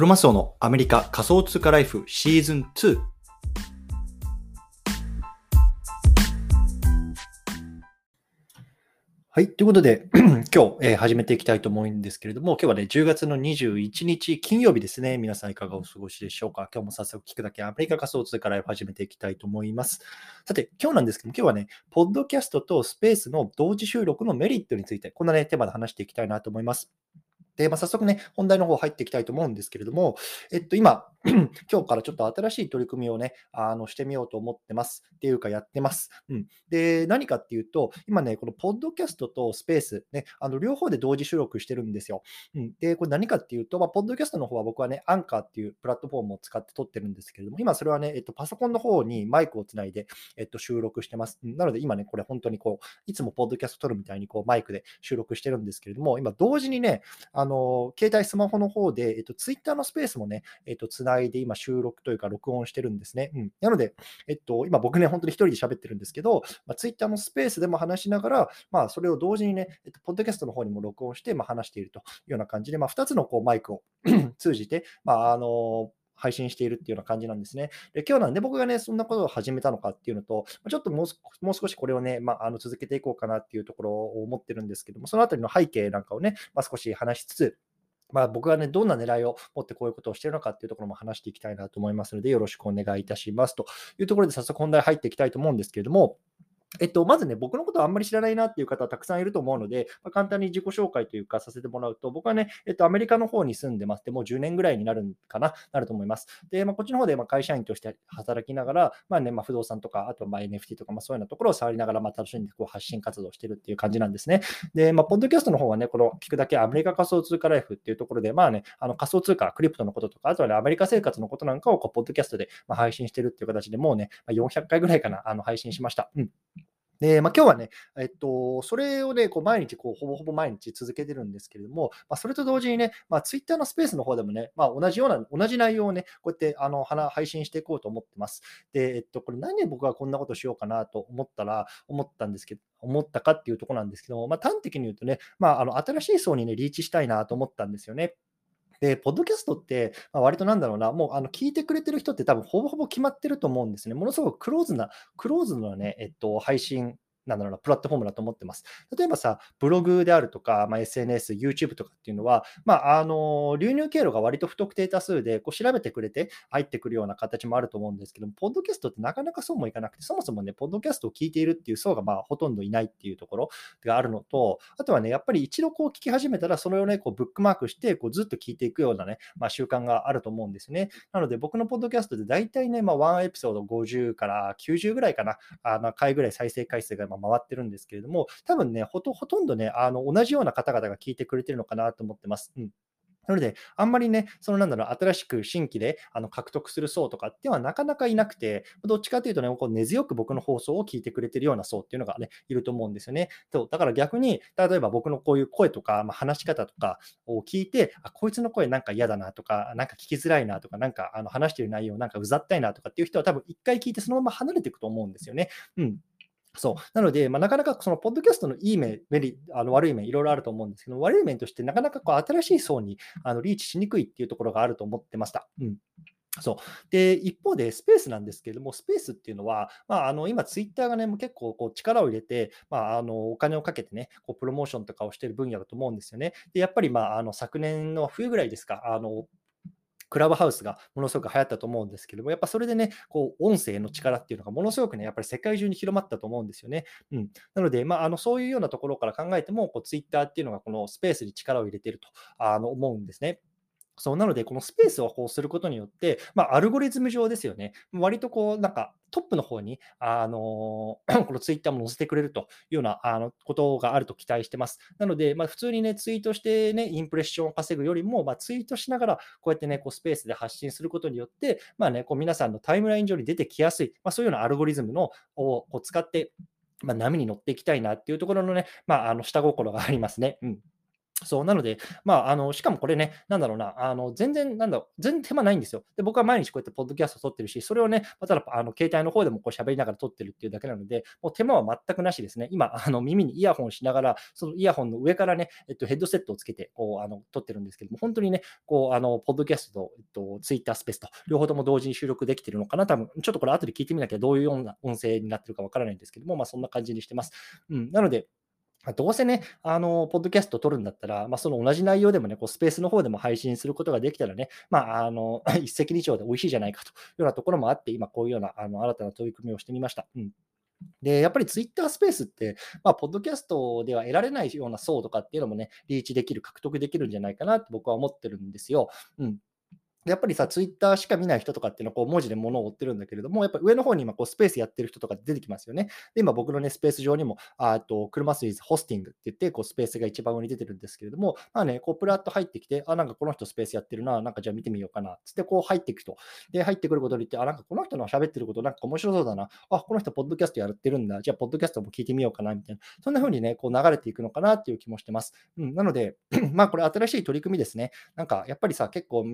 クロマスオのアメリカ仮想通貨ライフシーズン2。はい。ということで、今日、えー始めていきたいと思うんですけれども、今日はね、10月の21日金曜日ですね。皆さんいかがお過ごしでしょうか？今日も早速聞くだけアメリカ仮想通貨ライフ始めていきたいと思います。さて、今日なんですけど、今日はね、ポッドキャストとスペースの同時収録のメリットについて、こんなね、テーマで話していきたいなと思います。で、まあ、早速ね、本題の方入っていきたいと思うんですけれども、えっと、今、今日からちょっと新しい取り組みをね、あのしてみようと思ってます。っていうか、やってます。うん。で、何かっていうと、今ね、このポッドキャストとスペース、ね、あの両方で同時収録してるんですよ。うん。で、これ何かっていうと、まあ、ポッドキャストの方は僕はね、アンカーっていうプラットフォームを使って撮ってるんですけれども、今それはね、えっと、パソコンの方にマイクをつないで、えっと、収録してます。なので、今ね、これ本当にこう、いつもポッドキャスト撮るみたいにこう、マイクで収録してるんですけれども、今同時にね、あの、の携帯、スマホの方で、えっと、ツイッターのスペースもね、えっと、つないで今収録というか録音してるんですね。うん。なので、えっと、今僕ね、本当に一人で喋ってるんですけど、まあ、ツイッターのスペースでも話しながら、まあ、それを同時にね、えっと、ポッドキャストの方にも録音して、まあ、話しているというような感じで、まあ、2つのこうマイクを 通じて、まあ、あの、配信しているっていうような感じなんですね。で、今日なんで僕がね、そんなことを始めたのかっていうのと、ちょっともう少もう少しこれをね、まあ、あの続けていこうかなっていうところを思ってるんですけども、そのあたりの背景なんかをね、まあ、少し話しつつ、まあ、僕がね、どんな狙いを持ってこういうことをしているのかっていうところも話していきたいなと思いますので、よろしくお願いいたします。というところで、早速本題入っていきたいと思うんですけれども、えっと、まずね、僕のことあんまり知らないなっていう方はたくさんいると思うので、まあ、簡単に自己紹介というかさせてもらうと、僕はね、えっと、アメリカの方に住んでます。で、もう10年ぐらいになるかな、なると思います。で、まあ、こっちの方でまあ会社員として働きながら、まあね、まあ、不動産とか、あとまあ NFT とか、まあ、そういうようなところを触りながら、まあ、楽しんでこう発信活動してるっていう感じなんですね。で、まあ、ポッドキャストの方はね、この聞くだけアメリカ仮想通貨ライフっていうところで、まあね、あの仮想通貨、クリプトのこととか、あとはね、アメリカ生活のことなんかをこうポッドキャストでまあ配信してるっていう形でもうね、まあ、400回ぐらいかな、あの配信しました。うん。で、まあ、今日はね、えっと、それをね、こう毎日こう、ほぼほぼ毎日続けてるんですけれども、まあ、それと同時にね、まあ、Twitter のスペースの方でもね、まあ、同じような、同じ内容をね、こうやってあの話配信していこうと思ってます。で、えっと、これ何で僕がこんなことしようかなと思ったら、思ったんですけど、思ったかっていうところなんですけども、まあ、端的に言うとね、まあ、あの新しい層にね、リーチしたいなと思ったんですよね。で、ポッドキャストって、まあ、割となんだろうな、もうあの聞いてくれてる人って多分ほぼほぼ決まってると思うんですね。ものすごくクローズな、クローズなね、えっと、配信なんだろうな、プラットフォームだと思ってます。例えばさ、ブログであるとか、まあ、SNS、YouTube とかっていうのは、まあ、あの流入経路が割と不特定多数でこう調べてくれて入ってくるような形もあると思うんですけども、ポッドキャストってなかなかそうもいかなくて、そもそもね、ポッドキャストを聞いているっていう層がまあほとんどいないっていうところがあるのと、あとはね、やっぱり一度こう聞き始めたら、それをね、こうブックマークしてこうずっと聞いていくようなね、まあ、習慣があると思うんですね。なので、僕のポッドキャストで大体ね、まあ、1エピソード50から90ぐらいかな、あの回ぐらい再生回数がま回ってるんですけれども、多分ね、ほとほとんどね、あの同じような方々が聞いてくれてるのかなと思ってます。うんなので、あんまりね、そのなんだろう、新しく新規であの獲得する層とかってはなかなかいなくて、どっちかというとね、こう根強く僕の放送を聞いてくれてるような層っていうのがね、いると思うんですよね。そうだから逆に、例えば僕のこういう声とか、まあ、話し方とかを聞いて、あ、こいつの声なんか嫌だなとか、なんか聞きづらいなとか、なんかあの話してる内容なんかうざったいなとかっていう人は多分一回聞いてそのまま離れていくと思うんですよね。うん。そう。なので、まあ、なかなかそのポッドキャストのいい面、メリあの悪い面、いろいろあると思うんですけど、悪い面として、なかなかこう新しい層にあのリーチしにくいっていうところがあると思ってました。うん。そう。で、一方でスペースなんですけれども、スペースっていうのは、まあ、あの今、ツイッターがね、もう結構こう力を入れて、まあ、あのお金をかけてね、こうプロモーションとかをしている分野だと思うんですよね。で、やっぱり、まあ、あの昨年の冬ぐらいですか、あのクラブハウスがものすごく流行ったと思うんですけども、やっぱそれでね、こう音声の力っていうのがものすごくね、やっぱり世界中に広まったと思うんですよね。うん、なので、まあ、あのそういうようなところから考えても、こうツイッターっていうのがこのスペースに力を入れてるとあの思うんですね。そうなので、このスペースをこうすることによって、まあ、アルゴリズム上ですよね、割とこう、なんかトップの方に、あの このツイッターも載せてくれるというようなあのことがあると期待してます。なので、まあ、普通にね、ツイートしてね、インプレッションを稼ぐよりも、まあ、ツイートしながら、こうやってね、こうスペースで発信することによって、まあね、こう皆さんのタイムライン上に出てきやすい、まあ、そういうようなアルゴリズムのをこう使って、まあ、波に乗っていきたいなっていうところのね、まあ、あの下心がありますね。うんそう、なので、まあ、あの、しかもこれね、なんだろうな、あの、全然、なんだろう、全然手間ないんですよ。で、僕は毎日こうやってポッドキャスト撮ってるし、それをね、まただ、あの、携帯の方でもこう喋りながら撮ってるっていうだけなので、もう手間は全くなしですね。今、あの、耳にイヤホンしながら、そのイヤホンの上からね、えっと、ヘッドセットをつけて、こう、あの、撮ってるんですけども、本当にね、こう、あの、ポッドキャストと、えっと、ツイッタースペースと、両方とも同時に収録できてるのかな。多分、ちょっとこれ後で聞いてみなきゃどういうような音声になってるかわからないんですけども、まあ、そんな感じにしてます。うん。なので、どうせね、あの、ポッドキャスト撮るんだったら、まあ、その同じ内容でもね、こうスペースの方でも配信することができたらね、まあ、あの、一石二鳥で美味しいじゃないかというようなところもあって、今こういうようなあの新たな取り組みをしてみました。うんで、やっぱりツイッタースペースって、まあ、ポッドキャストでは得られないような層とかっていうのもね、リーチできる、獲得できるんじゃないかなって僕は思ってるんですよ。うん。やっぱりさ、ツイッターしか見ない人とかっていうのはこう文字で物を追ってるんだけれども、やっぱ上の方に今こうスペースやってる人とか出てきますよね。で、今僕のね、スペース上にも、あと、車スイーズホスティングって言って、こうスペースが一番上に出てるんですけれども、まあね、こうプラッと入ってきて、あ、なんかこの人スペースやってるな、なんかじゃあ見てみようかな、つってこう入っていくと。で、入ってくることによって、あ、なんかこの人の喋ってることなんか面白そうだな。あ、この人ポッドキャストやってるんだ。じゃあ、ポッドキャストも聞いてみようかな、みたいな。そんな風にね、こう流れていくのかなっていう気もしてます。うん、なので、まあこれ新しい取り組みですね。なんかやっぱりさ、結構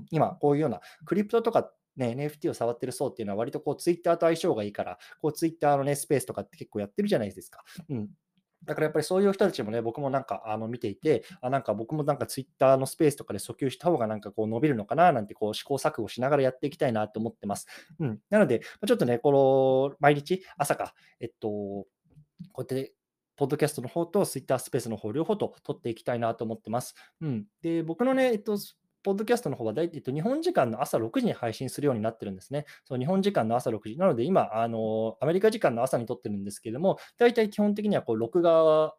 今こういうようなクリプトとかね、NFT を触ってる層っていうのは割とこうツイッターと相性がいいから、こうツイッターのね、スペースとかって結構やってるじゃないですか。うん。だからやっぱりそういう人たちもね、僕もなんかあの見ていて、あなんか僕もなんかツイッターのスペースとかで訴求した方がなんかこう伸びるのかななんてこう試行錯誤しながらやっていきたいなと思ってます。うん。なので、ちょっとね、この毎日朝か、えっと、こうやってポッドキャストの方とツイッタースペースの方両方と取っていきたいなと思ってます。うん。で、僕のね、えっと、ポッドキャストの方は大体、えっと、日本時間の朝6時に配信するようになってるんですね。そう日本時間の朝6時。なので、今、あのアメリカ時間の朝に撮ってるんですけれども、大体基本的にはこう録画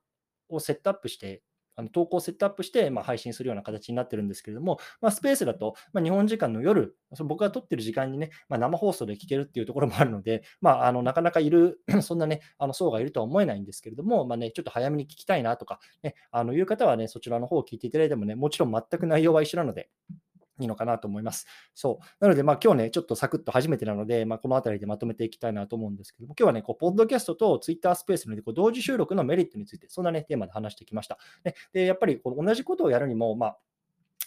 をセットアップしてあの投稿セットアップして、まあ、配信するような形になってるんですけれども、まあ、スペースだと、まあ、日本時間の夜、その僕が撮ってる時間にね、まあ、生放送で聞けるっていうところもあるので、まあ、あのなかなかいる、そんなね、あの層がいるとは思えないんですけれども、まあね、ちょっと早めに聞きたいなとか、ね、あのいう方はね、そちらの方を聞いていただいてもね、もちろん全く内容は一緒なので、いいのかなと思います。そう。なので、まあ今日ね、ちょっとサクッと初めてなので、まあこの辺りでまとめていきたいなと思うんですけども、今日はね、こう、ポッドキャストとツイッタースペースのこう同時収録のメリットについて、そんなね、テーマで話してきました。ね、でやっぱりこの同じことをやるにも、まあ、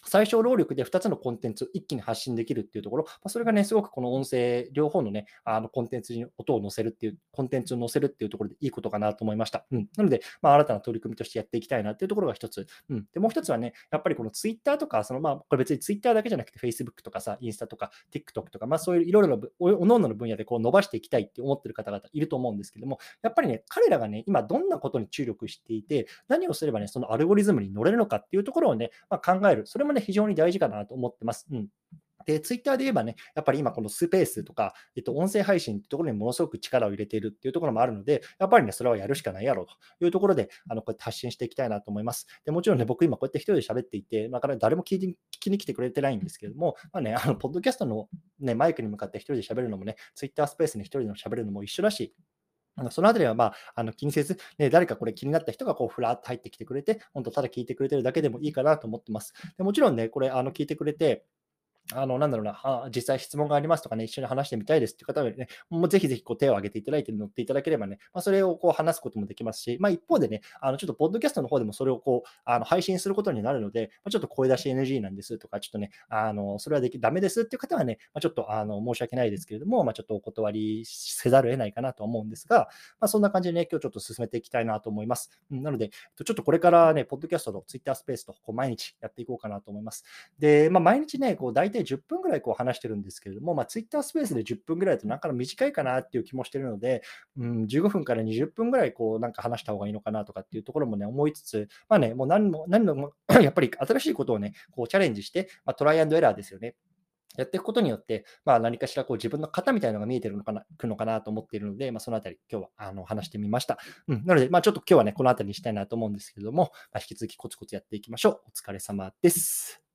最小労力で2つのコンテンツを一気に発信できるっていうところ、まそれがね、すごくこの音声、両方のね、あのコンテンツに音を載せるっていう、コンテンツを載せるっていうところでいいことかなと思いました。うん、なので、まあ、新たな取り組みとしてやっていきたいなっていうところが一つ。うん、でもう一つはね、やっぱりこのツイッターとか、そのまあ、これ別にツイッターだけじゃなくて、Facebook とかさ、インスタとか、TikTok とか、まあ、そういういろいろな、おのおのの分野でこう伸ばしていきたいって思ってる方々いると思うんですけども、やっぱりね、彼らがね、今どんなことに注力していて、何をすればね、そのアルゴリズムに乗れるのかっていうところをね、まあ、考える。それもね、非常に大事かなと思ってます。うんで、ツイッターで言えばね、やっぱり今このスペースとか、えっと、音声配信ってところにものすごく力を入れているっていうところもあるので、やっぱりね、それはやるしかないやろうというところで、あの、こうやって発信していきたいなと思います。で、もちろんね、僕今こうやって一人で喋っていて、まあ、誰も聞いて聞きに来てくれてないんですけれども、まあね、あの、ポッドキャストのね、マイクに向かって一人で喋るのもね、ツイッタースペースに一人で喋るのも一緒だし、そのあたりは、まあ、あの気にせず、ね、誰かこれ気になった人がこうふらっと入ってきてくれて、本当ただ聞いてくれてるだけでもいいかなと思ってます。でもちろんね、これあの聞いてくれて、あの、なんだろうな、実際質問がありますとかね、一緒に話してみたいですっていう方はね、もうぜひぜひこう手を挙げていただいて乗っていただければね、まあ、それをこう話すこともできますし、まあ、一方でね、あのちょっとポッドキャストの方でもそれをこうあの配信することになるので、まあ、ちょっと声出し NG なんですとか、ちょっとね、あのそれはできダメですっていう方はね、まあ、ちょっとあの申し訳ないですけれども、まあ、ちょっとお断りせざるを得ないかなと思うんですが、まあ、そんな感じでね、今日ちょっと進めていきたいなと思います。なので、ちょっとこれからね、ポッドキャストと Twitter スペースとこう毎日やっていこうかなと思います。で、まあ、毎日ね、こう大体10分ぐらいこう話してるんですけれども、まあ、Twitter スペースで10分ぐらいとなかなか短いかなっていう気もしてるので、うん、15分から20分ぐらいこうなんか話した方がいいのかなとかっていうところもね、思いつつ、まあね、もう何も、何も、やっぱり新しいことをね、こうチャレンジして、まあ、トライアンドエラーですよね。やっていくことによって、まあ、何かしらこう自分の型みたいなのが見えてるのかな、くのかなと思っているので、まあ、そのあたり、今日はあの話してみました。うん、なので、まあ、ちょっと今日はね、このあたりにしたいなと思うんですけれども、まあ、引き続きコツコツやっていきましょう。お疲れ様です。